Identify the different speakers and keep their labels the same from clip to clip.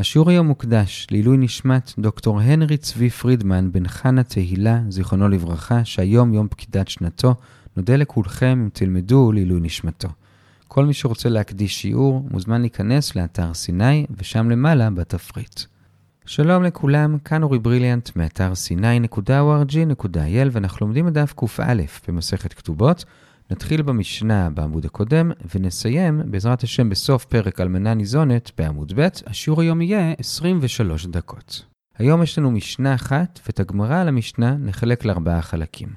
Speaker 1: השיעור היום מוקדש לעילוי נשמת דוקטור הנרי צבי פרידמן בן חנה תהילה, זיכרונו לברכה, שהיום יום פקידת שנתו. נודה לכולכם אם תלמדו לעילוי נשמתו. כל מי שרוצה להקדיש שיעור מוזמן להיכנס לאתר סיני ושם למעלה בתפריט. שלום לכולם, כאן אורי בריליאנט מאתר sny.org.il ואנחנו לומדים את דף קא במסכת כתובות. נתחיל במשנה בעמוד הקודם ונסיים בעזרת השם בסוף פרק אלמנה ניזונת בעמוד ב', השיעור היום יהיה 23 דקות. היום יש לנו משנה אחת ואת הגמרא על המשנה נחלק לארבעה חלקים.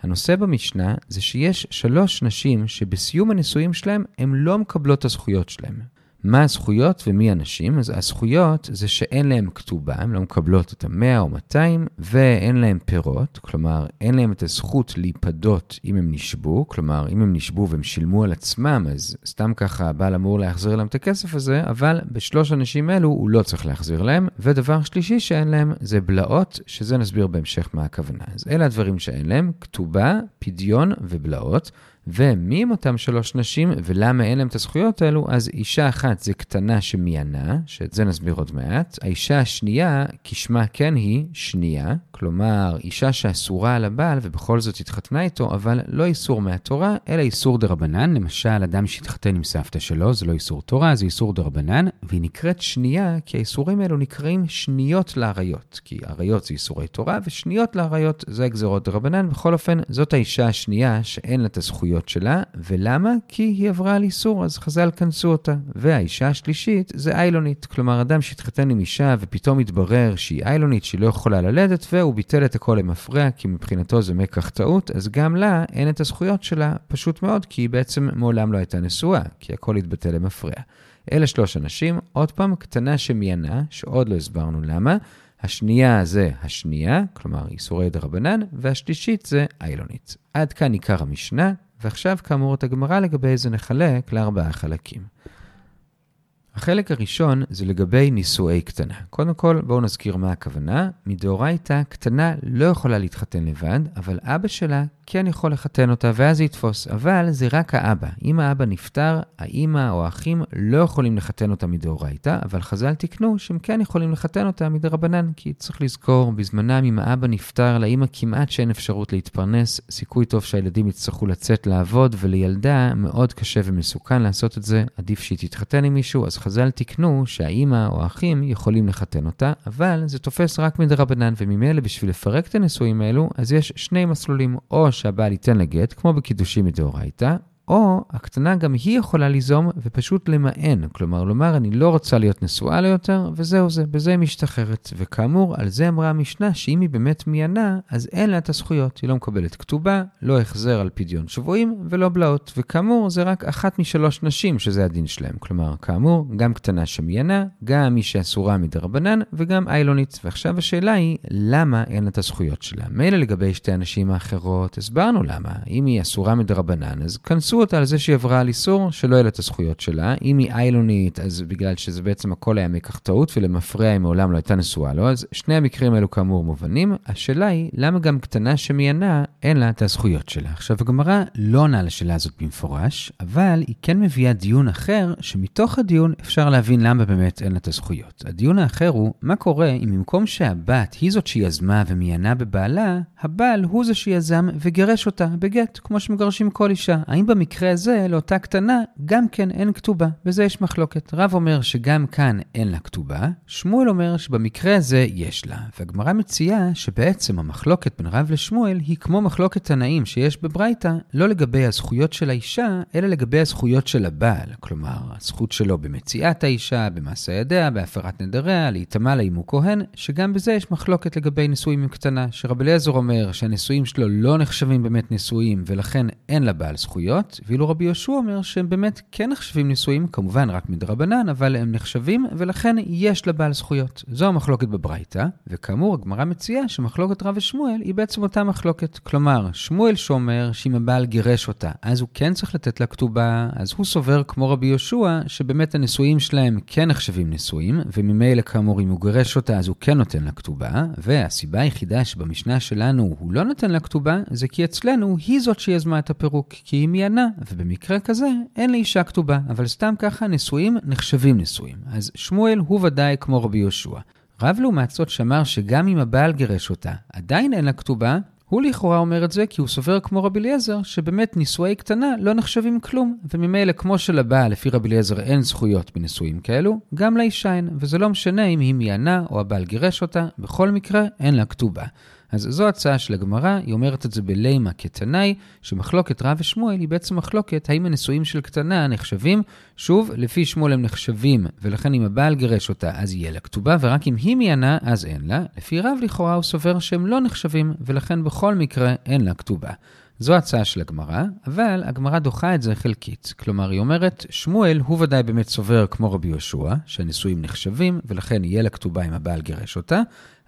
Speaker 1: הנושא במשנה זה שיש שלוש נשים שבסיום הנישואים שלהם הן לא מקבלות את הזכויות שלהם. מה הזכויות ומי הנשים? אז הזכויות זה שאין להם כתובה, הן לא מקבלות את המאה או 200, ואין להם פירות, כלומר, אין להם את הזכות להיפדות אם הם נשבו, כלומר, אם הם נשבו והם שילמו על עצמם, אז סתם ככה הבעל אמור להחזיר להם את הכסף הזה, אבל בשלוש הנשים אלו הוא לא צריך להחזיר להם. ודבר שלישי שאין להם זה בלעות, שזה נסביר בהמשך מה הכוונה. אז אלה הדברים שאין להם, כתובה, פדיון ובלעות. ומי הם אותם שלוש נשים ולמה אין להם את הזכויות האלו? אז אישה אחת זה קטנה שמיינה, שאת זה נסביר עוד מעט. האישה השנייה, כשמה כן היא, שנייה, כלומר, אישה שאסורה על הבעל ובכל זאת התחתנה איתו, אבל לא איסור מהתורה, אלא איסור דרבנן. למשל, אדם שהתחתן עם סבתא שלו, זה לא איסור תורה, זה איסור דרבנן, והיא נקראת שנייה, כי האיסורים האלו נקראים שניות לאריות. כי אריות זה איסורי תורה, ושניות לאריות זה גזרות דרבנן. בכל אופן, זאת האישה השנייה שאין לה את הזכויות. הזכויות שלה, ולמה? כי היא עברה על איסור, אז חז"ל כנסו אותה. והאישה השלישית זה איילונית, כלומר אדם שהתחתן עם אישה ופתאום התברר שהיא איילונית, שהיא לא יכולה ללדת, והוא ביטל את הכל למפרע, כי מבחינתו זה מקח טעות, אז גם לה אין את הזכויות שלה, פשוט מאוד, כי היא בעצם מעולם לא הייתה נשואה, כי הכל התבטל למפרע. אלה שלוש אנשים, עוד פעם, קטנה שמיינה, שעוד לא הסברנו למה. השנייה זה השנייה, כלומר איסורי דרבנן, והשלישית זה איילונית. עד כאן עיקר המשנה, ועכשיו כאמור את הגמרא לגבי זה נחלק לארבעה חלקים. החלק הראשון זה לגבי נישואי קטנה. קודם כל, בואו נזכיר מה הכוונה. מדאורייתא, קטנה לא יכולה להתחתן לבד, אבל אבא שלה כן יכול לחתן אותה, ואז זה יתפוס. אבל זה רק האבא. אם האבא נפטר, האימא או האחים לא יכולים לחתן אותה מדאורייתא, אבל חז"ל תיקנו שהם כן יכולים לחתן אותה מדרבנן, כי צריך לזכור, בזמנם אם האבא נפטר, לאימא כמעט שאין אפשרות להתפרנס, סיכוי טוב שהילדים יצטרכו לצאת לעבוד, ולילדה מאוד קשה ומסוכן לעשות את זה, עדיף שהיא תתחתן עם מישהו, אז חז"ל תיקנו שהאימא או האחים יכולים לחתן אותה, אבל זה תופס רק מדרבנן, וממילא בשביל לפרק את הנישואים האלו, אז יש שני מסלולים, או שהבעל ייתן לה גט, כמו בקידושים מדאורייתא, או הקטנה גם היא יכולה ליזום ופשוט למען, כלומר לומר אני לא רוצה להיות נשואה לה יותר, וזהו זה, בזה היא משתחררת. וכאמור, על זה אמרה המשנה שאם היא באמת מיינה, אז אין לה את הזכויות. היא לא מקבלת כתובה, לא החזר על פדיון שבויים ולא בלעות. וכאמור, זה רק אחת משלוש נשים שזה הדין שלהם. כלומר, כאמור, גם קטנה שמיינה, גם מי שאסורה מדרבנן וגם איילונית. ועכשיו השאלה היא, למה אין לה את הזכויות שלה? מילא לגבי שתי הנשים האחרות, הסברנו למה. אם היא אסורה מדרבנן, אז כנסו תפסו אותה על זה שהיא עברה על איסור, שלא יהיה לה את הזכויות שלה. אם היא איילונית, אז בגלל שזה בעצם הכל היה מקח טעות, ולמפרע היא מעולם לא הייתה נשואה לו, אז שני המקרים האלו כאמור מובנים. השאלה היא, למה גם קטנה שמיינה, אין לה את הזכויות שלה? עכשיו, הגמרא לא עונה לשאלה הזאת במפורש, אבל היא כן מביאה דיון אחר, שמתוך הדיון אפשר להבין למה באמת אין לה את הזכויות. הדיון האחר הוא, מה קורה אם במקום שהבת היא זאת שיזמה ומיינה בבעלה, הבעל הוא זה שיזם וגירש אותה בגט, כמו שמגרשים כל אישה. האם במקרה הזה, לאותה קטנה, גם כן אין כתובה. בזה יש מחלוקת. רב אומר שגם כאן אין לה כתובה, שמואל אומר שבמקרה הזה יש לה. והגמרא מציעה שבעצם המחלוקת בין רב לשמואל היא כמו מחלוקת תנאים שיש בברייתא, לא לגבי הזכויות של האישה, אלא לגבי הזכויות של הבעל. כלומר, הזכות שלו במציאת האישה, במעשה ידיה, בהפרת נדריה, להיטמע לה אם הוא כהן, שגם בזה יש מחלוקת לגבי נישואים עם קטנה. שרב אליעזר אומר שהנישואים שלו לא נחשבים באמת נישואים, ולכן אין לבעל זכויות. ואילו רבי יהושע אומר שהם באמת כן נחשבים נישואים, כמובן רק מדרבנן, אבל הם נחשבים, ולכן יש לבעל זכויות. זו המחלוקת בברייתא, וכאמור, הגמרא מציעה שמחלוקת רב ושמואל היא בעצם אותה מחלוקת. כלומר, שמואל שאומר שאם הבעל גירש אותה, אז הוא כן צריך לתת לה כתובה, אז הוא סובר כמו רבי יהושע, שבאמת הנישואים שלהם כן נחשבים נישואים, וממילא כאמור, אם הוא גירש אותה, אז הוא כן נותן לה כתובה, והסיבה היחידה שבמשנה שלנו הוא לא נותן לה כתובה, זה כי אצלנו היא זאת שיזמה את הפירוק, כי היא מיינה קטנה, ובמקרה כזה אין לאישה כתובה, אבל סתם ככה נשואים נחשבים נשואים. אז שמואל הוא ודאי כמו רבי יהושע. רב לעומת זאת שאמר שגם אם הבעל גירש אותה, עדיין אין לה כתובה, הוא לכאורה אומר את זה כי הוא סובר כמו רבי אליעזר, שבאמת נישואי קטנה לא נחשבים כלום, וממילא כמו שלבעל לפי רבי אליעזר אין זכויות בנישואים כאלו, גם לאישה אין, וזה לא משנה אם היא מיאנה או הבעל גירש אותה, בכל מקרה אין לה כתובה. אז זו הצעה של הגמרא, היא אומרת את זה בלימה כתנאי, שמחלוקת רב ושמואל היא בעצם מחלוקת האם הנישואים של קטנה נחשבים. שוב, לפי שמואל הם נחשבים, ולכן אם הבעל גירש אותה אז יהיה לה כתובה, ורק אם היא מיינה אז אין לה. לפי רב לכאורה הוא סובר שהם לא נחשבים, ולכן בכל מקרה אין לה כתובה. זו הצעה של הגמרא, אבל הגמרא דוחה את זה חלקית. כלומר, היא אומרת, שמואל הוא ודאי באמת סובר כמו רבי יהושע, שהנישואים נחשבים, ולכן יהיה לה כתובה אם הבעל גירש אותה,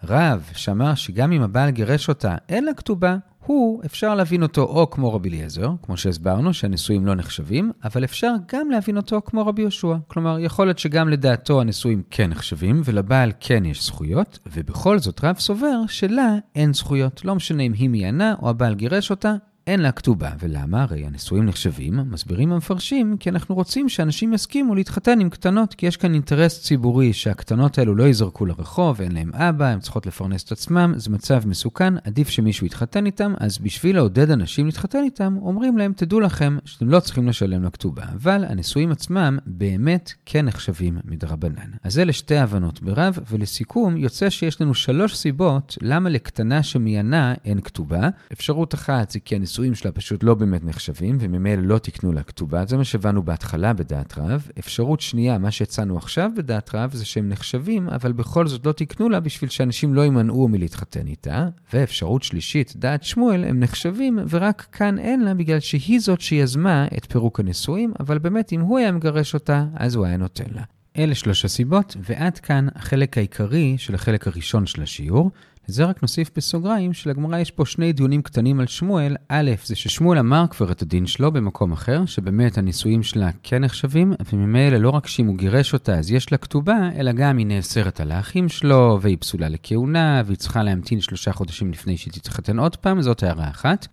Speaker 1: רב, שאמר שגם אם הבעל גירש אותה, אין לה כתובה, הוא, אפשר להבין אותו או כמו רבי אליעזר, כמו שהסברנו, שהנישואים לא נחשבים, אבל אפשר גם להבין אותו כמו רבי יהושע. כלומר, יכול להיות שגם לדעתו הנישואים כן נחשבים, ולבעל כן יש זכויות, ובכל זאת רב סובר שלה אין זכויות. לא משנה אם היא מיינה או הבעל גירש אותה, אין לה כתובה. ולמה? הרי הנישואים נחשבים, מסבירים המפרשים, כי אנחנו רוצים שאנשים יסכימו להתחתן עם קטנות, כי יש כאן אינטרס ציבורי שהקטנות האלו לא ייזרקו לרחוב, אין להם אבא, הן צריכות לפרנס את עצמם, זה מצב מסוכן, עדיף שמישהו יתחתן איתם, אז בשביל לעודד אנשים להתחתן איתם, אומרים להם, תדעו לכם שאתם לא צריכים לשלם לכתובה. אבל הנישואים עצמם באמת כן נחשבים מדרבנן. אז אלה שתי הבנות ברב, ולסיכום, יוצא שיש לנו שלוש סיבות למה לקטנה שמיינה אין כתובה. אפשרות אחת זה כי הנישואים שלה פשוט לא באמת נחשבים, וממילא לא תקנו לה כתובה. זה מה שהבנו בהתחלה בדעת רב. אפשרות שנייה, מה שהצענו עכשיו בדעת רב, זה שהם נחשבים, אבל בכל זאת לא תקנו לה בשביל שאנשים לא יימנעו מלהתחתן איתה. ואפשרות שלישית, דעת שמואל, הם נחשבים, ורק כאן אין לה, בגלל שהיא זאת שיזמה את פירוק הנישואים, אבל באמת, אם הוא היה מגרש אותה, אז הוא היה נותן לה. אלה שלוש הסיבות, ועד כאן החלק העיקרי של החלק הראשון של השיעור. לזה רק נוסיף בסוגריים שלגמרא יש פה שני דיונים קטנים על שמואל. א', זה ששמואל אמר כבר את הדין שלו במקום אחר, שבאמת הנישואים שלה כן נחשבים, וממילא לא רק שאם הוא גירש אותה אז יש לה כתובה, אלא גם היא נאסרת על האחים שלו, והיא פסולה לכהונה, והיא צריכה להמתין שלושה חודשים לפני שהיא תתחתן עוד פעם, זאת הערה אחת.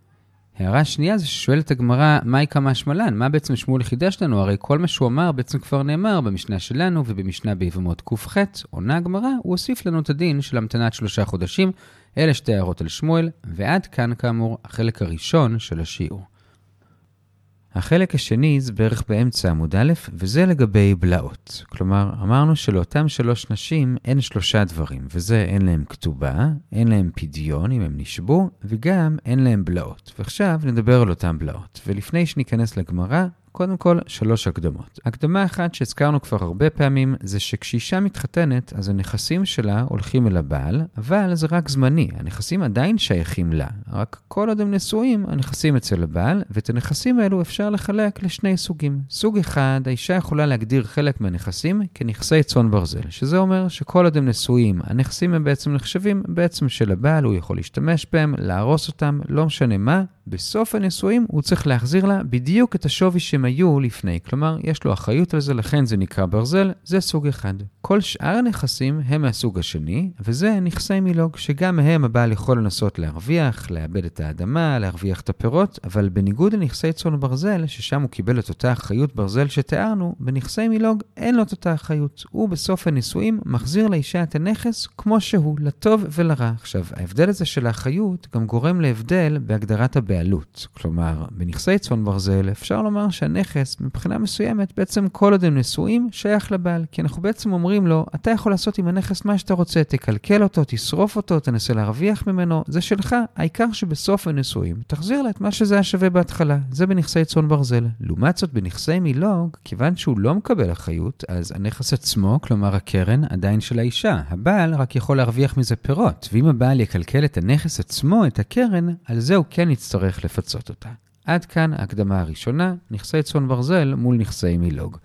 Speaker 1: הערה שנייה זה ששואלת הגמרא, מהי כמה שמלן? מה בעצם שמואל חידש לנו? הרי כל מה שהוא אמר בעצם כבר נאמר במשנה שלנו ובמשנה ביבמות ק"ח. עונה הגמרא, הוא הוסיף לנו את הדין של המתנת שלושה חודשים. אלה שתי הערות על שמואל, ועד כאן כאמור החלק הראשון של השיעור. החלק השני זה בערך באמצע עמוד א', וזה לגבי בלעות. כלומר, אמרנו שלאותם שלוש נשים אין שלושה דברים, וזה אין להם כתובה, אין להם פדיון אם הם נשבו, וגם אין להם בלעות. ועכשיו נדבר על אותם בלעות. ולפני שניכנס לגמרא, קודם כל, שלוש הקדמות. הקדמה אחת שהזכרנו כבר הרבה פעמים, זה שכשאישה מתחתנת, אז הנכסים שלה הולכים אל הבעל, אבל זה רק זמני. הנכסים עדיין שייכים לה, רק כל עוד הם נשואים, הנכסים אצל הבעל, ואת הנכסים האלו אפשר לחלק לשני סוגים. סוג אחד, האישה יכולה להגדיר חלק מהנכסים כנכסי צאן ברזל, שזה אומר שכל עוד הם נשואים, הנכסים הם בעצם נחשבים בעצם של הבעל, הוא יכול להשתמש בהם, להרוס אותם, לא משנה מה, בסוף הנישואים הוא צריך להחזיר לה בדיוק את השווי שהם היו לפני. כלומר, יש לו אחריות על זה, לכן זה נקרא ברזל, זה סוג אחד. כל שאר הנכסים הם מהסוג השני, וזה נכסי מילוג, שגם מהם הבעל יכול לנסות להרוויח, לאבד את האדמה, להרוויח את הפירות, אבל בניגוד לנכסי צאן ברזל, ששם הוא קיבל את אותה אחריות ברזל שתיארנו, בנכסי מילוג אין לו את אותה אחריות. הוא בסוף הנישואים מחזיר לאישה את הנכס כמו שהוא, לטוב ולרע. עכשיו, ההבדל הזה של האחריות גם גורם להבדל בהגדרת הבעל. הבעלות. כלומר, בנכסי צאן ברזל אפשר לומר שהנכס, מבחינה מסוימת, בעצם כל עוד הם נשואים, שייך לבעל. כי אנחנו בעצם אומרים לו, אתה יכול לעשות עם הנכס מה שאתה רוצה, תקלקל אותו, תשרוף אותו, תנסה להרוויח ממנו, זה שלך, העיקר שבסוף הנשואים, תחזיר לה את מה שזה היה שווה בהתחלה. זה בנכסי צאן ברזל. לעומת זאת, בנכסי מילוג, כיוון שהוא לא מקבל אחריות, אז הנכס עצמו, כלומר הקרן, עדיין של האישה. הבעל רק יכול להרוויח מזה פירות, ואם הבעל יקלקל את הנכס עצמו, את הקרן, על זה הוא כן יצטרך לפצות אותה. עד כאן ההקדמה הראשונה, נכסי צאן ברזל מול נכסי מילוג.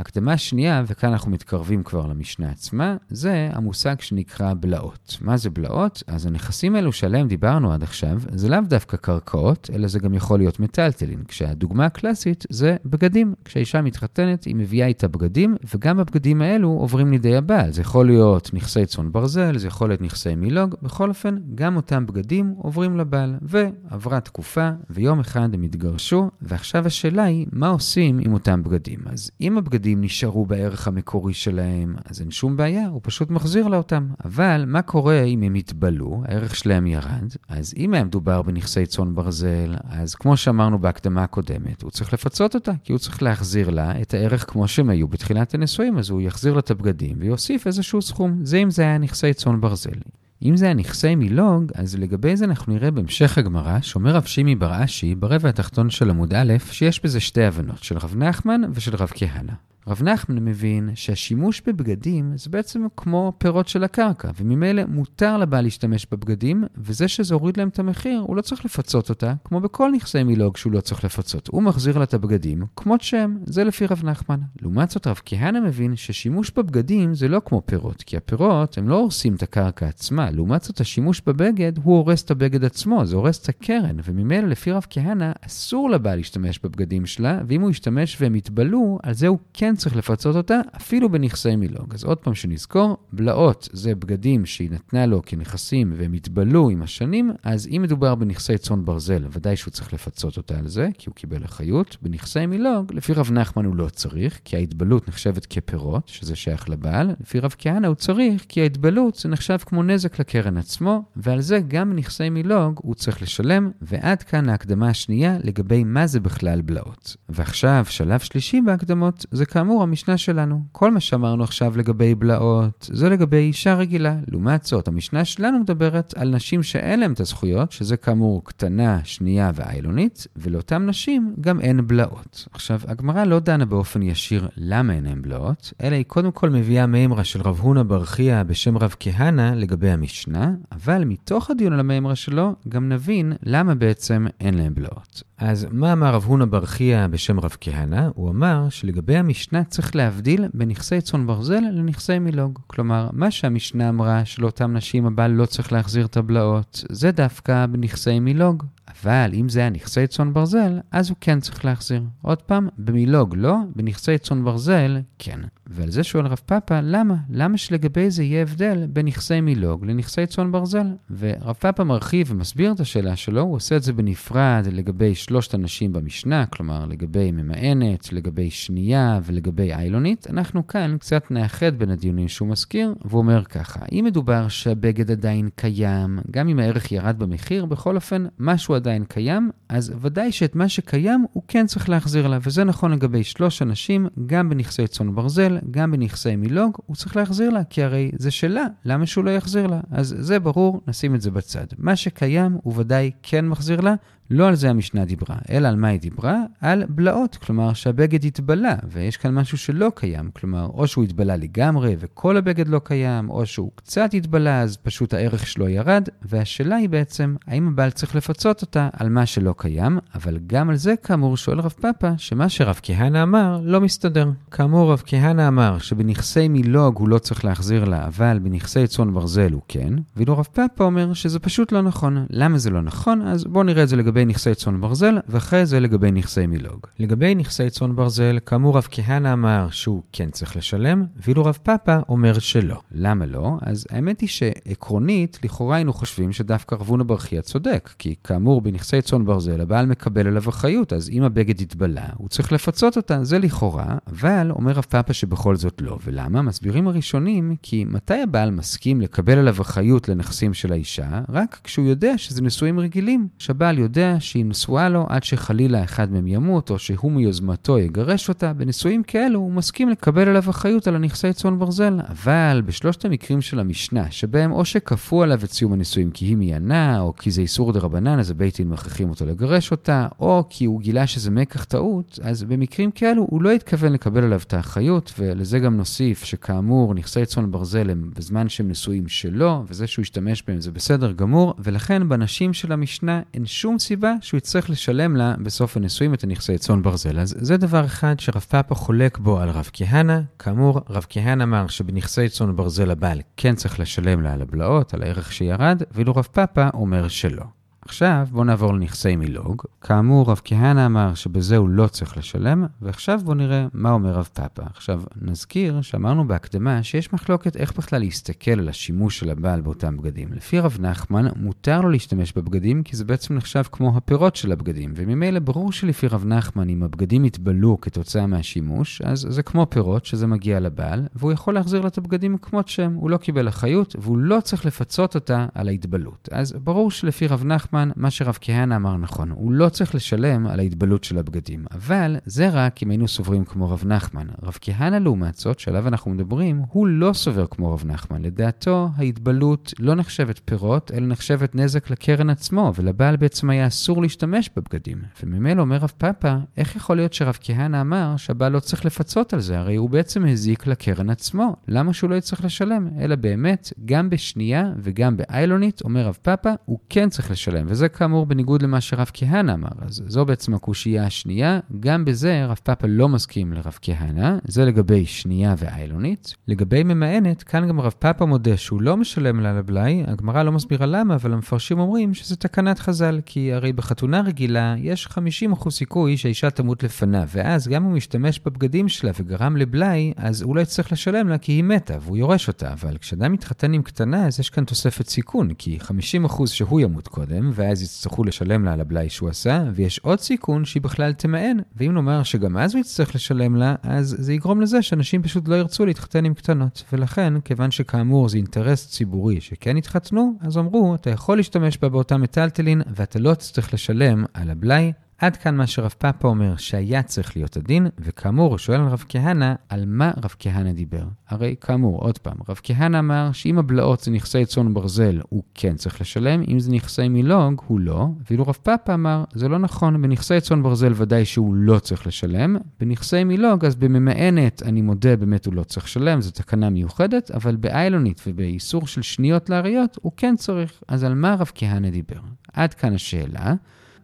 Speaker 1: הקדמה שנייה, וכאן אנחנו מתקרבים כבר למשנה עצמה, זה המושג שנקרא בלעות. מה זה בלעות? אז הנכסים האלו שעליהם דיברנו עד עכשיו, זה לאו דווקא קרקעות, אלא זה גם יכול להיות מטלטלין, כשהדוגמה הקלאסית זה בגדים. כשהאישה מתחתנת, היא מביאה איתה בגדים, וגם הבגדים האלו עוברים לידי הבעל. זה יכול להיות נכסי צאן ברזל, זה יכול להיות נכסי מילוג, בכל אופן, גם אותם בגדים עוברים לבעל. ועברה תקופה, ויום אחד הם התגרשו, ועכשיו השאלה היא, מה עושים עם אותם בגדים? אז אם הבגדים נשארו בערך המקורי שלהם, אז אין שום בעיה, הוא פשוט מחזיר לה אותם. אבל מה קורה אם הם יתבלו, הערך שלהם ירד? אז אם היה מדובר בנכסי צאן ברזל, אז כמו שאמרנו בהקדמה הקודמת, הוא צריך לפצות אותה, כי הוא צריך להחזיר לה את הערך כמו שהם היו בתחילת הנישואים, אז הוא יחזיר לה את הבגדים ויוסיף איזשהו סכום. זה אם זה היה נכסי צאן ברזל. אם זה היה נכסי מילוג, אז לגבי זה אנחנו נראה בהמשך הגמרא, שאומר רב שימי בר אשי, ברבע התחתון של עמוד א', שיש בזה שתי הבנות, של רב נחמן ושל רב כהנא. רב נחמן מבין שהשימוש בבגדים זה בעצם כמו פירות של הקרקע, וממילא מותר לבעל להשתמש בבגדים, וזה שזה הוריד להם את המחיר, הוא לא צריך לפצות אותה, כמו בכל נכסי מילוג שהוא לא צריך לפצות. הוא מחזיר לה את הבגדים כמות שהם, זה לפי רב נחמן. לעומת זאת, רב כהנא מבין ששימוש בבגדים זה לא כמו פירות, כי הפירות הם לא הורסים את הקרקע עצמה. לעומת זאת, השימוש בבגד הוא הורס את הבגד עצמו, זה הורס את הקרן, וממילא לפי רב כהנא אסור לבעל להשתמש בבגדים שלה, ואם הוא ישתמש והם יתבלו, על זה הוא כן צריך לפצות אותה, אפילו בנכסי מילוג. אז עוד פעם שנזכור, בלעות זה בגדים שהיא נתנה לו כנכסים והם התבלו עם השנים, אז אם מדובר בנכסי צאן ברזל, ודאי שהוא צריך לפצות אותה על זה, כי הוא קיבל אחריות. בנכסי מילוג, לפי רב נחמן הוא לא צריך, כי ההתבלות נחשבת כפירות, שזה שייך לבעל. לפי רב כהנא הוא צריך, כי ההתבלות זה נחשב כמו נזק לקרן עצמו, ועל זה גם בנכסי מילוג הוא צריך לשלם, ועד כאן ההקדמה השנייה לגבי מה זה בכלל בלעות. ועכשיו, שלב שלישי בהקדמות, זה כאמור כאמור, המשנה שלנו. כל מה שאמרנו עכשיו לגבי בלעות, זה לגבי אישה רגילה. לעומת זאת, המשנה שלנו מדברת על נשים שאין להן את הזכויות, שזה כאמור קטנה, שנייה ואיילונית, ולאותן נשים גם אין בלעות. עכשיו, הגמרא לא דנה באופן ישיר למה אין להן בלעות, אלא היא קודם כל מביאה מימרה של רב הונא בר חייא בשם רב כהנא לגבי המשנה, אבל מתוך הדיון על המימרה שלו, גם נבין למה בעצם אין להן בלעות. אז מה אמר רב הונא בר חייא בשם רב כהנא? הוא אמר שלגבי המשנה צריך להבדיל בין נכסי צאן ברזל לנכסי מילוג. כלומר, מה שהמשנה אמרה שלאותם נשים הבעל לא צריך להחזיר את הבלעות, זה דווקא בנכסי מילוג. אבל אם זה היה נכסי צאן ברזל, אז הוא כן צריך להחזיר. עוד פעם, במילוג לא, בנכסי צאן ברזל כן. ועל זה שואל רב פאפה, למה? למה שלגבי זה יהיה הבדל בין נכסי מילוג לנכסי צאן ברזל? ורב פאפה מרחיב ומסביר את השאלה שלו, הוא עושה את זה בנפרד לגבי שלושת הנשים במשנה, כלומר לגבי ממאנת, לגבי שנייה ולגבי איילונית. אנחנו כאן קצת נאחד בין הדיונים שהוא מזכיר, והוא אומר ככה, אם מדובר שהבגד עדיין קיים, גם אם הערך ירד במחיר, בכל אופן, משהו עדיין קיים, אז ודאי שאת מה שקיים הוא כן צריך להחזיר לה, וזה נכון לגבי שלוש אנשים, גם בנכסי צאן ברזל, גם בנכסי מילוג, הוא צריך להחזיר לה, כי הרי זה שלה, למה שהוא לא יחזיר לה? אז זה ברור, נשים את זה בצד. מה שקיים הוא ודאי כן מחזיר לה, לא על זה המשנה דיברה, אלא על מה היא דיברה? על בלעות, כלומר שהבגד התבלה, ויש כאן משהו שלא קיים, כלומר או שהוא התבלה לגמרי וכל הבגד לא קיים, או שהוא קצת התבלה אז פשוט הערך שלו ירד, והשאלה היא בעצם, האם הבעל צריך לפצות אותה על מה שלא קיים, אבל גם על זה כאמור שואל רב פאפה, שמה שרב כהנא אמר לא מסתדר. כאמור רב כהנא אמר שבנכסי מילוג הוא לא צריך להחזיר לה, אבל בנכסי צאן ברזל הוא כן, ואילו רב פאפה אומר שזה פשוט לא נכון. למה זה לא נכון? אז בואו נראה את זה לגבי לגבי נכסי צאן ברזל, ואחרי זה לגבי נכסי מילוג. לגבי נכסי צאן ברזל, כאמור רב כהנא אמר שהוא כן צריך לשלם, ואילו רב פאפה אומר שלא. למה לא? אז האמת היא שעקרונית, לכאורה היינו חושבים שדווקא רב הונא ברכיה צודק, כי כאמור בנכסי צאן ברזל הבעל מקבל עליו אחריות, אז אם הבגד התבלה, הוא צריך לפצות אותה, זה לכאורה, אבל אומר רב פאפה שבכל זאת לא. ולמה? מסבירים הראשונים, כי מתי הבעל מסכים לקבל עליו אחריות לנכסים של האישה? רק כשהוא יודע שזה נישואים רגילים. שהבעל יודע שהיא נשואה לו עד שחלילה אחד מהם ימות, או שהוא מיוזמתו יגרש אותה, בנישואים כאלו הוא מסכים לקבל עליו אחריות על הנכסי צאן ברזל. אבל בשלושת המקרים של המשנה, שבהם או שכפו עליו את סיום הנישואים כי היא מיינה, או כי זה איסור דה רבנן, אז הבית דין מכריחים אותו לגרש אותה, או כי הוא גילה שזה מקח טעות, אז במקרים כאלו הוא לא התכוון לקבל עליו את האחריות, ולזה גם נוסיף שכאמור נכסי צאן ברזל הם בזמן שהם נשואים שלו, וזה שהוא השתמש בהם זה בסדר גמור, ולכן בנשים של המשנה אין שום סיבה שהוא יצטרך לשלם לה בסוף הנישואים את הנכסי צאן ברזל. אז זה דבר אחד שרב פאפה חולק בו על רב כהנא. כאמור, רב כהנא אמר שבנכסי צאן ברזל הבעל כן צריך לשלם לה על הבלעות, על הערך שירד, ואילו רב פאפה אומר שלא. עכשיו בואו נעבור לנכסי מילוג. כאמור, רב כהנא אמר שבזה הוא לא צריך לשלם, ועכשיו בואו נראה מה אומר רב פאפה. עכשיו, נזכיר שאמרנו בהקדמה שיש מחלוקת איך בכלל להסתכל על השימוש של הבעל באותם בגדים. לפי רב נחמן, מותר לו להשתמש בבגדים, כי זה בעצם נחשב כמו הפירות של הבגדים, וממילא ברור שלפי רב נחמן, אם הבגדים יתבלו כתוצאה מהשימוש, אז זה כמו פירות שזה מגיע לבעל, והוא יכול להחזיר לה את הבגדים כמות שהם. הוא לא קיבל אחריות, והוא לא צריך לפצות אותה על ההתבלות. אז ברור שלפי רב נחמן, נחמן, מה שרב כהנא אמר נכון, הוא לא צריך לשלם על ההתבלות של הבגדים, אבל זה רק אם היינו סוברים כמו רב נחמן. רב כהנא לעומת זאת, שעליו אנחנו מדברים, הוא לא סובר כמו רב נחמן. לדעתו, ההתבלות לא נחשבת פירות, אלא נחשבת נזק לקרן עצמו, ולבעל בעצם היה אסור להשתמש בבגדים. וממילא אומר רב פאפה, איך יכול להיות שרב כהנא אמר שהבעל לא צריך לפצות על זה? הרי הוא בעצם הזיק לקרן עצמו. למה שהוא לא יצטרך לשלם? אלא באמת, גם בשנייה וגם באיילונית, אומר רב פאפה, הוא כן צריך לשלם. וזה כאמור בניגוד למה שרב כהנא אמר. אז זו בעצם הקושייה השנייה. גם בזה רב פאפה לא מסכים לרב כהנא, זה לגבי שנייה ואיילונית. לגבי ממאנת, כאן גם רב פאפה מודה שהוא לא משלם לה לבלאי, הגמרא לא מסבירה למה, אבל המפרשים אומרים שזה תקנת חז"ל, כי הרי בחתונה רגילה יש 50% סיכוי שהאישה תמות לפניו, ואז גם אם הוא משתמש בבגדים שלה וגרם לבלאי, אז הוא לא יצטרך לשלם לה כי היא מתה והוא יורש אותה, אבל כשאדם מתחתן עם קטנה, אז יש כאן תוספת סיכון, כי 50% שהוא ימות קודם, ואז יצטרכו לשלם לה על הבלאי שהוא עשה, ויש עוד סיכון שהיא בכלל תמאן. ואם נאמר שגם אז הוא יצטרך לשלם לה, אז זה יגרום לזה שאנשים פשוט לא ירצו להתחתן עם קטנות. ולכן, כיוון שכאמור זה אינטרס ציבורי שכן יתחתנו, אז אמרו, אתה יכול להשתמש בה באותה מטלטלין, ואתה לא תצטרך לשלם על הבלאי. עד כאן מה שרב פאפה אומר שהיה צריך להיות הדין, וכאמור, שואל על רב כהנא, על מה רב כהנא דיבר. הרי כאמור, עוד פעם, רב כהנא אמר שאם הבלעות זה נכסי צאן ברזל, הוא כן צריך לשלם, אם זה נכסי מילוג, הוא לא, ואילו רב פאפה אמר, זה לא נכון, בנכסי צאן ברזל ודאי שהוא לא צריך לשלם, בנכסי מילוג, אז בממאנת, אני מודה, באמת הוא לא צריך לשלם, זו תקנה מיוחדת, אבל באיילונית ובאיסור של שניות לאריות, הוא כן צריך. אז על מה רב כהנא דיבר? עד כאן השאלה.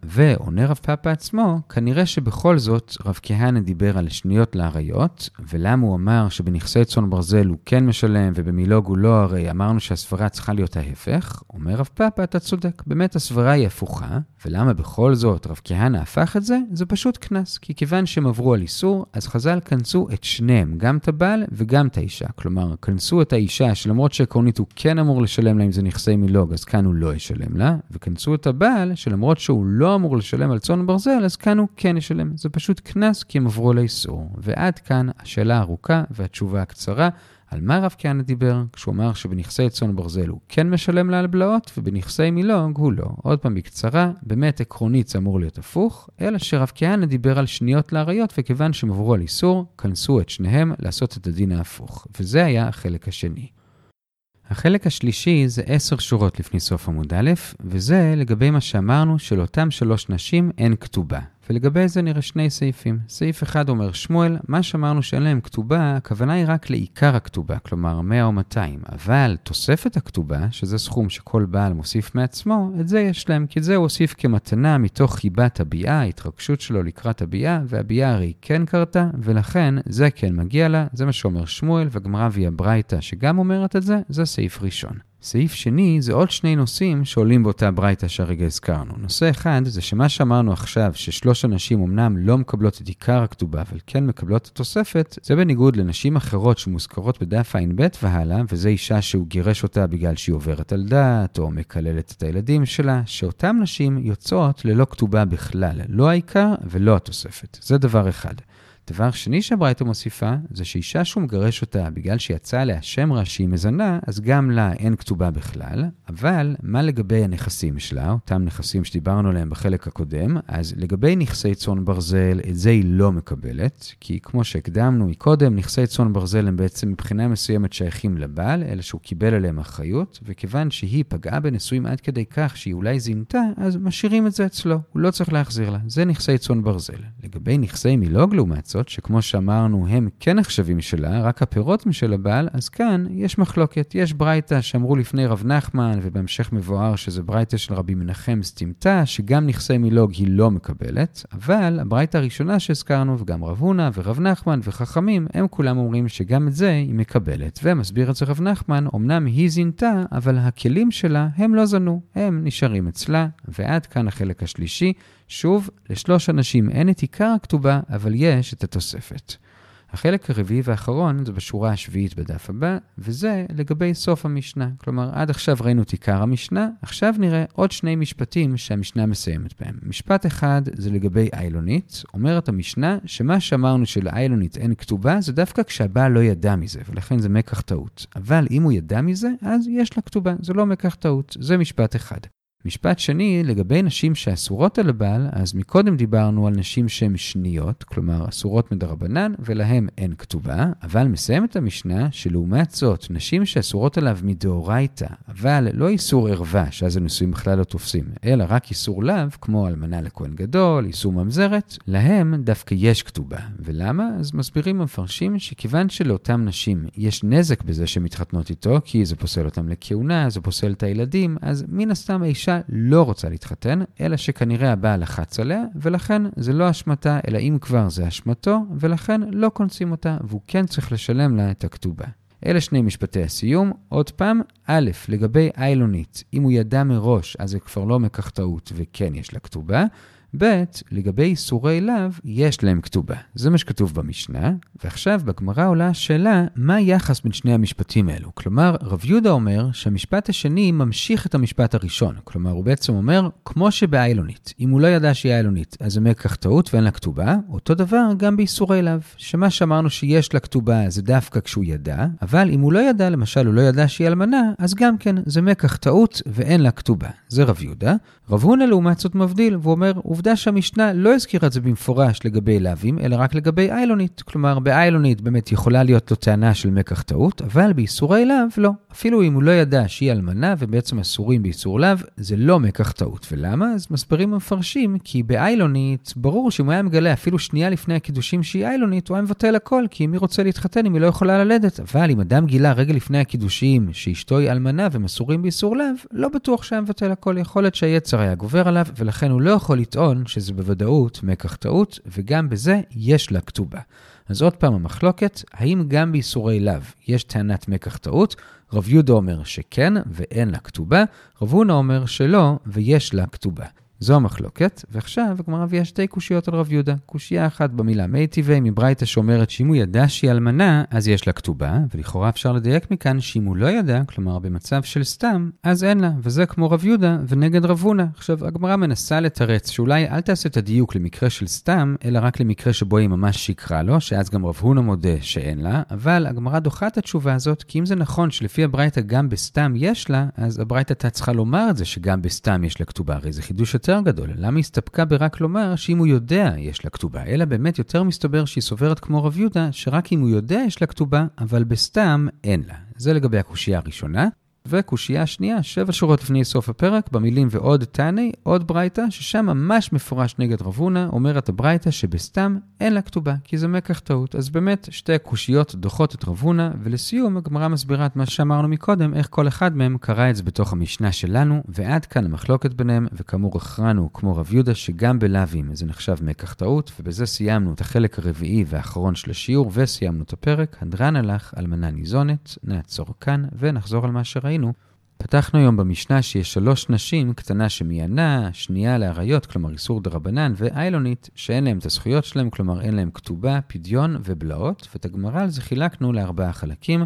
Speaker 1: ועונה רב פאפה עצמו, כנראה שבכל זאת רב כהנא דיבר על שניות לאריות, ולמה הוא אמר שבנכסי צאן ברזל הוא כן משלם ובמילוג הוא לא, הרי אמרנו שהסברה צריכה להיות ההפך, אומר רב פאפה, אתה צודק, באמת הסברה היא הפוכה, ולמה בכל זאת רב כהנא הפך את זה? זה פשוט קנס, כי כיוון שהם עברו על איסור, אז חז"ל כנסו את שניהם, גם את הבעל וגם את האישה. כלומר, כנסו את האישה שלמרות שעקרונית הוא כן אמור לשלם לה אם זה נכסי מילוג, אז כאן הוא לא ישלם לה, וכנסו את הבעל שלמרות שהוא לא אמור לשלם על צאן ברזל, אז כאן הוא כן ישלם. זה פשוט קנס כי הם עברו לאיסור. ועד כאן השאלה הארוכה והתשובה הקצרה. על מה רב כהנא דיבר? כשהוא אמר שבנכסי צאן ברזל הוא כן משלם לה על בלעות, ובנכסי מילוג הוא לא. עוד פעם בקצרה, באמת עקרונית זה אמור להיות הפוך, אלא שרב כהנא דיבר על שניות לאריות, וכיוון שהם עברו על איסור, כנסו את שניהם לעשות את הדין ההפוך. וזה היה החלק השני. החלק השלישי זה עשר שורות לפני סוף עמוד א', וזה לגבי מה שאמרנו שלאותם שלוש נשים אין כתובה. ולגבי זה נראה שני סעיפים. סעיף אחד אומר שמואל, מה שאמרנו שאין להם כתובה, הכוונה היא רק לעיקר הכתובה, כלומר 100 או 200. אבל תוספת הכתובה, שזה סכום שכל בעל מוסיף מעצמו, את זה יש להם, כי את זה הוא הוסיף כמתנה מתוך חיבת הביאה, ההתרגשות שלו לקראת הביאה, והביאה הרי כן קרתה, ולכן זה כן מגיע לה, זה מה שאומר שמואל, והגמרא ויה ברייתא שגם אומרת את זה, זה סעיף ראשון. סעיף שני זה עוד שני נושאים שעולים באותה ברייתא שהרגע הזכרנו. נושא אחד זה שמה שאמרנו עכשיו, ששלוש הנשים אמנם לא מקבלות את עיקר הכתובה, אבל כן מקבלות את התוספת, זה בניגוד לנשים אחרות שמוזכרות בדף ע"ב והלאה, וזה אישה שהוא גירש אותה בגלל שהיא עוברת על דעת, או מקללת את הילדים שלה, שאותן נשים יוצאות ללא כתובה בכלל, לא העיקר ולא התוספת. זה דבר אחד. דבר שני שהברייתא מוסיפה, זה שאישה שהוא מגרש אותה בגלל שיצא עליה שם רע שהיא מזנה, אז גם לה אין כתובה בכלל, אבל מה לגבי הנכסים שלה, אותם נכסים שדיברנו עליהם בחלק הקודם, אז לגבי נכסי צאן ברזל, את זה היא לא מקבלת, כי כמו שהקדמנו מקודם, נכסי צאן ברזל הם בעצם מבחינה מסוימת שייכים לבעל, אלא שהוא קיבל עליהם אחריות, וכיוון שהיא פגעה בנישואים עד כדי כך שהיא אולי זינתה, אז משאירים את זה אצלו, הוא לא צריך להחזיר לה. זה נכסי צאן ברזל. לגבי נכסי מילוג לעומת הזאת, שכמו שאמרנו, הם כן נחשבים שלה, רק הפירות משל הבעל, אז כאן יש מחלוקת. יש ברייתא שאמרו לפני רב נחמן, ובהמשך מבואר שזה ברייתא של רבי מנחם סטימתא, שגם נכסי מילוג היא לא מקבלת, אבל הברייתא הראשונה שהזכרנו, וגם רב הונא ורב נחמן וחכמים, הם כולם אומרים שגם את זה היא מקבלת. ומסביר את זה רב נחמן, אמנם היא זינתה, אבל הכלים שלה הם לא זנו, הם נשארים אצלה, ועד כאן החלק השלישי. שוב, לשלוש אנשים אין את עיקר הכתובה, אבל יש את התוספת. החלק הרביעי והאחרון זה בשורה השביעית בדף הבא, וזה לגבי סוף המשנה. כלומר, עד עכשיו ראינו את עיקר המשנה, עכשיו נראה עוד שני משפטים שהמשנה מסיימת בהם. משפט אחד זה לגבי איילונית. אומרת המשנה שמה שאמרנו שלאיילונית אין כתובה, זה דווקא כשהבעל לא ידע מזה, ולכן זה מקח טעות. אבל אם הוא ידע מזה, אז יש לה כתובה, זה לא מקח טעות. זה משפט אחד. משפט שני, לגבי נשים שאסורות על הבעל, אז מקודם דיברנו על נשים שהן שניות, כלומר אסורות מדרבנן, ולהן אין כתובה, אבל מסיימת המשנה שלעומת זאת, נשים שאסורות עליו מדאורייתא, אבל לא איסור ערווה, שאז הנישואים בכלל לא תופסים, אלא רק איסור לאו, כמו אלמנה לכהן גדול, איסור ממזרת, להם דווקא יש כתובה. ולמה? אז מסבירים המפרשים שכיוון שלאותן נשים יש נזק בזה שהן מתחתנות איתו, כי זה פוסל אותם לכהונה, זה פוסל את הילדים, אז מן הסתם האישה לא רוצה להתחתן, אלא שכנראה הבעל לחץ עליה, ולכן זה לא אשמתה, אלא אם כבר זה אשמתו, ולכן לא קונסים אותה, והוא כן צריך לשלם לה את הכתובה. אלה שני משפטי הסיום. עוד פעם, א', לגבי איילונית, אם הוא ידע מראש, אז זה כבר לא מקח טעות וכן יש לה כתובה. ב', לגבי איסורי לאו, יש להם כתובה. זה מה שכתוב במשנה, ועכשיו בגמרא עולה השאלה, מה היחס בין שני המשפטים האלו? כלומר, רב יהודה אומר שהמשפט השני ממשיך את המשפט הראשון. כלומר, הוא בעצם אומר, כמו שבאיילונית, אם הוא לא ידע שהיא איילונית, אז זה מקח טעות ואין לה כתובה, אותו דבר גם באיסורי לאו, שמה שאמרנו שיש לה כתובה זה דווקא כשהוא ידע, אבל אם הוא לא ידע, למשל הוא לא ידע שהיא אלמנה, אז גם כן, זה מקח טעות ואין לה כתובה. זה רב יהודה. רב הונא לעומת זאת מבדיל, והוא אומר, עובדה שהמשנה לא הזכירה את זה במפורש לגבי לאווים, אלא רק לגבי איילונית. כלומר, באיילונית באמת יכולה להיות לו טענה של מקח טעות, אבל באיסורי לאו לא. אפילו אם הוא לא ידע שהיא אלמנה ובעצם אסורים באיסור לאו, זה לא מקח טעות. ולמה? אז מסברים המפרשים, כי באיילונית, ברור שאם הוא היה מגלה אפילו שנייה לפני הקידושים שהיא איילונית, הוא היה מבטל הכל, כי מי רוצה להתחתן אם היא לא יכולה ללדת? אבל אם אדם גילה רגע לפני הקידושים שאשתו היא אלמנה והם אסורים באיסור לאו, לא בטוח שהיה מבטל הכל. יכול להיות שהיצר היה גובר עליו, ולכן הוא לא יכול לטעון שזה בוודאות מקח טעות, וגם בזה יש לה כתובה. אז עוד פעם המחלוקת, האם גם באיסורי לאו יש טענת מקח טעות? רב יהודה אומר שכן ואין לה כתובה, רב הונא אומר שלא ויש לה כתובה. זו המחלוקת, ועכשיו הגמרא מביאה שתי קושיות על רב יהודה. קושייה אחת במילה מייטיבי מברייתא שאומרת שאם הוא ידע שהיא אלמנה, אז יש לה כתובה, ולכאורה אפשר לדייק מכאן שאם הוא לא ידע, כלומר במצב של סתם, אז אין לה, וזה כמו רב יהודה ונגד רב הונא. עכשיו, הגמרא מנסה לתרץ שאולי אל תעשה את הדיוק למקרה של סתם, אלא רק למקרה שבו היא ממש שיקרה לו, שאז גם רב הונא מודה שאין לה, אבל הגמרא דוחה את התשובה הזאת, כי אם זה נכון שלפי הברייתא גם בסתם יש לה, אז הברייתא הייתה צריכה לומר את זה שגם בסתם יש לה כתובה, הרי זה חידוש יותר גדול. למה הסתפקה ברק לומר שאם הוא יודע יש לה כתובה? אלא באמת יותר מסתבר שהיא סוברת כמו רב יהודה, שרק אם הוא יודע יש לה כתובה, אבל בסתם אין לה. זה לגבי הקושייה הראשונה. וקושייה שנייה, שבע שורות לפני סוף הפרק, במילים ועוד תעני, עוד ברייתא, ששם ממש מפורש נגד רב הונא, אומרת הברייתא שבסתם אין לה כתובה, כי זה מקח טעות. אז באמת, שתי קושיות דוחות את רב הונא, ולסיום, הגמרא מסבירה את מה שאמרנו מקודם, איך כל אחד מהם קרא את זה בתוך המשנה שלנו, ועד כאן המחלוקת ביניהם, וכאמור הכרענו, כמו רב יהודה, שגם בלאווים זה נחשב מקח טעות, ובזה סיימנו את החלק הרביעי והאחרון של השיעור, וסיימנו את הפרק. הדרן הלך, אלמנה ניזונת, נעצור כאן, ונחזור על מה שראינו. ראינו, פתחנו היום במשנה שיש שלוש נשים, קטנה שמיינה, שנייה לאריות, כלומר איסור דרבנן, ואיילונית, שאין להם את הזכויות שלהם, כלומר אין להם כתובה, פדיון ובלעות, ואת הגמרא על זה חילקנו לארבעה חלקים.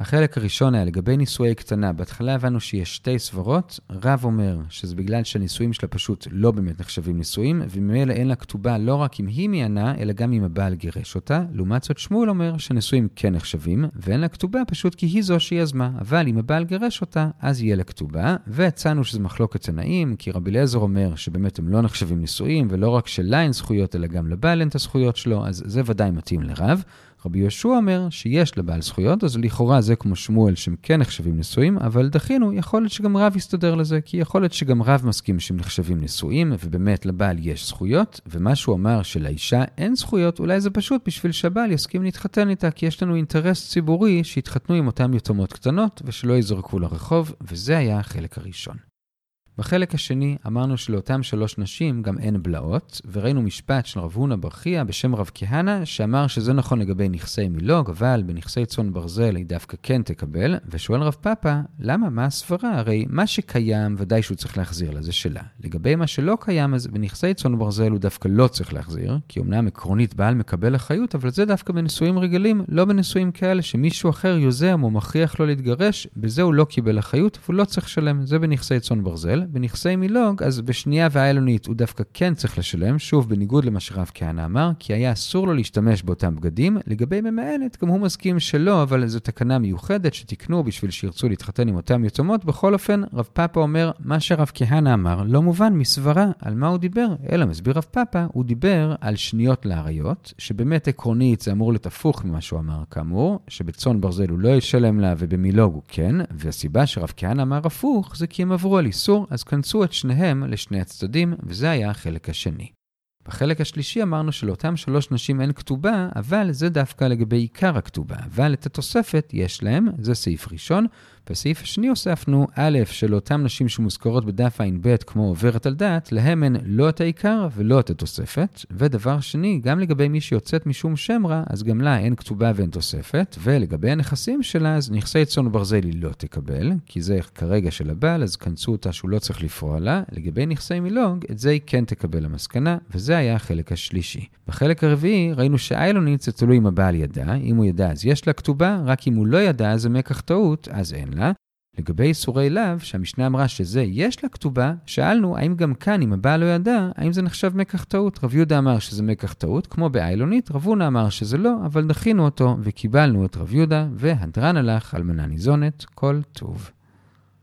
Speaker 1: החלק הראשון היה לגבי נישואי קטנה. בהתחלה הבנו שיש שתי סברות. רב אומר שזה בגלל שהנישואים שלה פשוט לא באמת נחשבים נישואים, וממילא אין לה כתובה לא רק אם היא מיינה, אלא גם אם הבעל גירש אותה. לעומת זאת שמואל אומר שנישואים כן נחשבים, ואין לה כתובה פשוט כי היא זו שיזמה. אבל אם הבעל גירש אותה, אז יהיה לה כתובה. והצענו שזה מחלוקת תנאים, כי רבי אליעזר אומר שבאמת הם לא נחשבים נישואים, ולא רק שלה אין זכויות, אלא גם לבעל אין את הזכויות שלו, אז זה ודאי מתאים לרב. רבי יהושע אומר שיש לבעל זכויות, אז לכאורה זה כמו שמואל שהם כן נחשבים נשואים, אבל דחינו, יכול להיות שגם רב יסתדר לזה, כי יכול להיות שגם רב מסכים שהם נחשבים נשואים, ובאמת לבעל יש זכויות, ומה שהוא אמר שלאישה אין זכויות, אולי זה פשוט בשביל שהבעל יסכים להתחתן איתה, כי יש לנו אינטרס ציבורי שיתחתנו עם אותם יתומות קטנות, ושלא ייזרקו לרחוב, וזה היה החלק הראשון. בחלק השני אמרנו שלאותם שלוש נשים גם אין בלעות, וראינו משפט של רב הונא בר חייא בשם רב כהנא, שאמר שזה נכון לגבי נכסי מילוג, אבל בנכסי צאן ברזל היא דווקא כן תקבל, ושואל רב פאפא, למה? מה הסברה? הרי מה שקיים ודאי שהוא צריך להחזיר לה, זה שלה. לגבי מה שלא קיים, אז בנכסי צאן ברזל הוא דווקא לא צריך להחזיר, כי אמנם עקרונית בעל מקבל אחריות, אבל זה דווקא בנישואים רגילים, לא בנישואים כאלה שמישהו אחר יוזם או מכריח לו להתגרש, בזה הוא לא קיבל אחריות, והוא לא צריך לשלם, זה בנכסי צאן ברזל. בנכסי מילוג, אז בשנייה והאלונית הוא דווקא כן צריך לשלם, שוב בניגוד למה שרב כהנא אמר, כי היה אסור לו להשתמש באותם בגדים. לגבי ממאנת, גם הוא מסכים שלא, אבל זו תקנה מיוחדת שתיקנו בשביל שירצו להתחתן עם אותם יתומות. בכל אופן, רב פאפה אומר, מה שרב כהנא אמר לא מובן מסברה על מה הוא דיבר, אלא מסביר רב פאפה, הוא דיבר על שניות לאריות, שבאמת עקרונית זה אמור להיות הפוך ממה שהוא אמר כאמור, שבצאן ברזל הוא לא ישלם לה ובמילוג הוא כן, והסיבה שרב כהנא אמר הפוך זה כי הם עברו על איסור, אז כנסו את שניהם לשני הצדדים, וזה היה החלק השני. בחלק השלישי אמרנו שלאותם שלוש נשים אין כתובה, אבל זה דווקא לגבי עיקר הכתובה. אבל את התוספת יש להם, זה סעיף ראשון, בסעיף השני הוספנו א', של אותם נשים שמוזכרות בדף ע"ב כמו עוברת על דעת, להם אין לא את העיקר ולא את התוספת. ודבר שני, גם לגבי מי שיוצאת משום שם רע, אז גם לה אין כתובה ואין תוספת. ולגבי הנכסים שלה, אז נכסי צאן וברזל היא לא תקבל, כי זה כרגע של הבעל, אז כנסו אותה שהוא לא צריך לפרוע לה. לגבי נכסי מילוג, את זה היא כן תקבל למסקנה, וזה היה החלק השלישי. בחלק הרביעי ראינו שאיילונית זה תלוי אם הבעל ידע, אם הוא ידע אז יש לה כתובה, רק אם הוא לא ידע זה מקח טעות, אז אין לה. לגבי איסורי לאו, שהמשנה אמרה שזה יש לה כתובה, שאלנו האם גם כאן, אם הבעל לא ידע, האם זה נחשב מקח טעות. רב יהודה אמר שזה מקח טעות, כמו באיילונית, רב הונא אמר שזה לא, אבל דחינו אותו וקיבלנו את רב יהודה, והדרן הלך, אלמנה ניזונת, כל טוב.